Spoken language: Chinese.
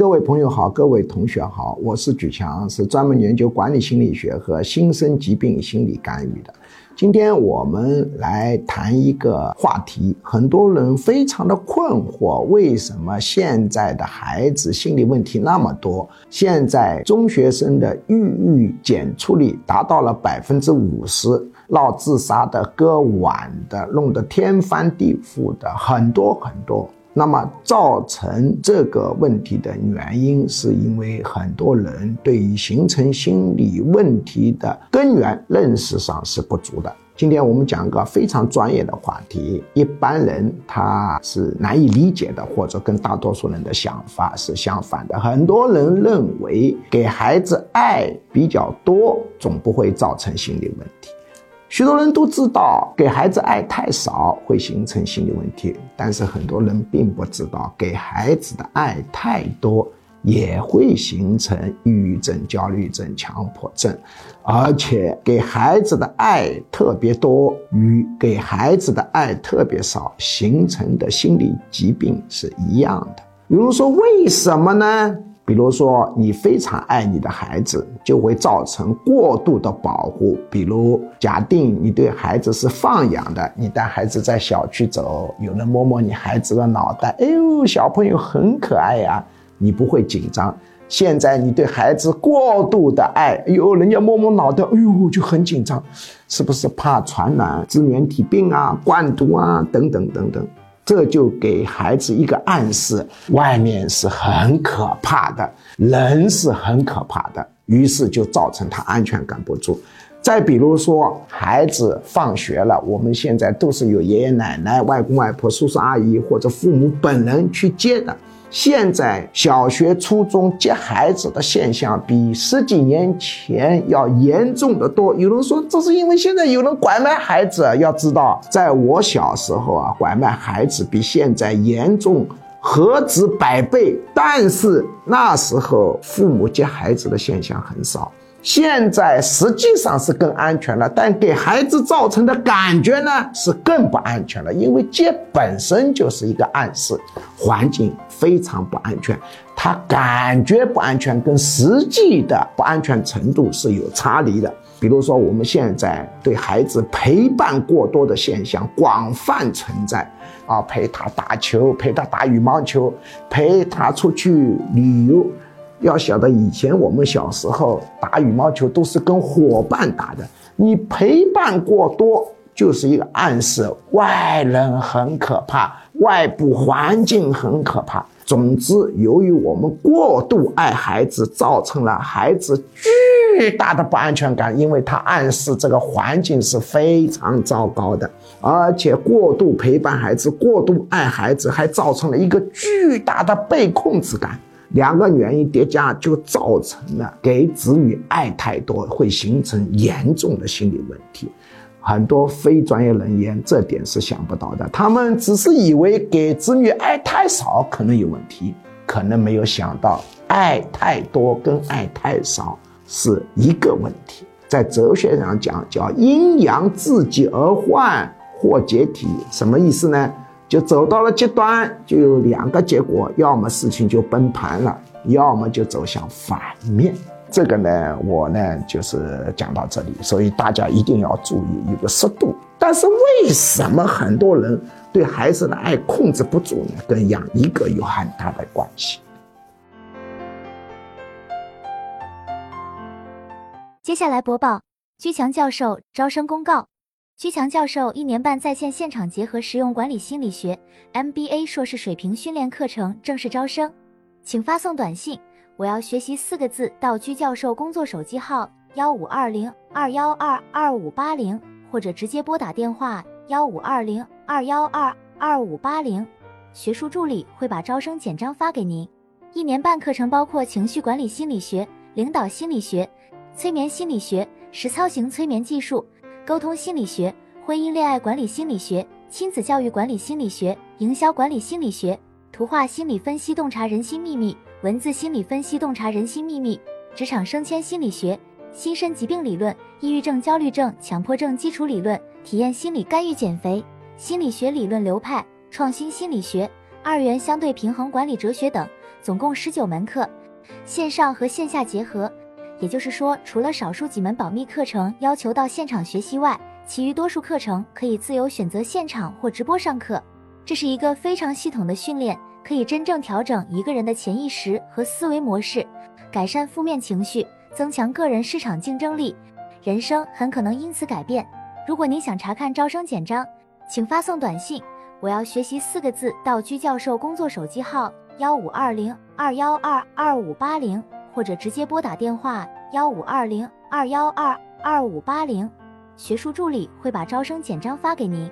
各位朋友好，各位同学好，我是举强，是专门研究管理心理学和新生疾病心理干预的。今天我们来谈一个话题，很多人非常的困惑，为什么现在的孩子心理问题那么多？现在中学生的抑郁检出率达到了百分之五十，闹自杀的、割腕的、弄得天翻地覆的很多很多。那么造成这个问题的原因，是因为很多人对于形成心理问题的根源认识上是不足的。今天我们讲个非常专业的话题，一般人他是难以理解的，或者跟大多数人的想法是相反的。很多人认为给孩子爱比较多，总不会造成心理问题。许多人都知道给孩子爱太少会形成心理问题，但是很多人并不知道给孩子的爱太多也会形成抑郁症、焦虑症、强迫症，而且给孩子的爱特别多与给孩子的爱特别少形成的心理疾病是一样的。比如说，为什么呢？比如说，你非常爱你的孩子，就会造成过度的保护。比如，假定你对孩子是放养的，你带孩子在小区走，有人摸摸你孩子的脑袋，哎呦，小朋友很可爱呀，你不会紧张。现在你对孩子过度的爱，哎呦，人家摸摸脑袋，哎呦，就很紧张，是不是怕传染支原体病啊、灌毒啊等等等等？这就给孩子一个暗示：外面是很可怕的，人是很可怕的。于是就造成他安全感不足。再比如说，孩子放学了，我们现在都是有爷爷奶奶、外公外婆、叔叔阿姨或者父母本人去接的。现在小学、初中接孩子的现象比十几年前要严重的多。有人说这是因为现在有人拐卖孩子。要知道，在我小时候啊，拐卖孩子比现在严重何止百倍。但是那时候父母接孩子的现象很少。现在实际上是更安全了，但给孩子造成的感觉呢是更不安全了，因为接本身就是一个暗示，环境非常不安全，他感觉不安全跟实际的不安全程度是有差离的。比如说，我们现在对孩子陪伴过多的现象广泛存在，啊，陪他打球，陪他打羽毛球，陪他出去旅游。要晓得，以前我们小时候打羽毛球都是跟伙伴打的，你陪伴过多就是一个暗示，外人很可怕，外部环境很可怕。总之，由于我们过度爱孩子，造成了孩子巨大的不安全感，因为他暗示这个环境是非常糟糕的，而且过度陪伴孩子、过度爱孩子，还造成了一个巨大的被控制感。两个原因叠加，就造成了给子女爱太多，会形成严重的心理问题。很多非专业人员这点是想不到的，他们只是以为给子女爱太少可能有问题，可能没有想到爱太多跟爱太少是一个问题。在哲学上讲，叫阴阳自极而患或解体，什么意思呢？就走到了极端，就有两个结果：要么事情就崩盘了，要么就走向反面。这个呢，我呢就是讲到这里，所以大家一定要注意一个适度。但是为什么很多人对孩子的爱控制不住呢？跟养一个有很大的关系。接下来播报居强教授招生公告。居强教授一年半在线现场结合实用管理心理学 MBA 硕士水平训练课程正式招生，请发送短信“我要学习”四个字到居教授工作手机号幺五二零二幺二二五八零，或者直接拨打电话幺五二零二幺二二五八零，学术助理会把招生简章发给您。一年半课程包括情绪管理心理学、领导心理学、催眠心理学、实操型催眠技术。沟通心理学、婚姻恋爱管理心理学、亲子教育管理心理学、营销管理心理学、图画心理分析洞察人心秘密、文字心理分析洞察人心秘密、职场升迁心理学、心身疾病理论、抑郁症、焦虑症、强迫症基础理论、体验心理干预减肥、心理学理论流派、创新心理学、二元相对平衡管理哲学等，总共十九门课，线上和线下结合。也就是说，除了少数几门保密课程要求到现场学习外，其余多数课程可以自由选择现场或直播上课。这是一个非常系统的训练，可以真正调整一个人的潜意识和思维模式，改善负面情绪，增强个人市场竞争力，人生很可能因此改变。如果您想查看招生简章，请发送短信“我要学习”四个字到居教授工作手机号幺五二零二幺二二五八零。或者直接拨打电话幺五二零二幺二二五八零，学术助理会把招生简章发给您。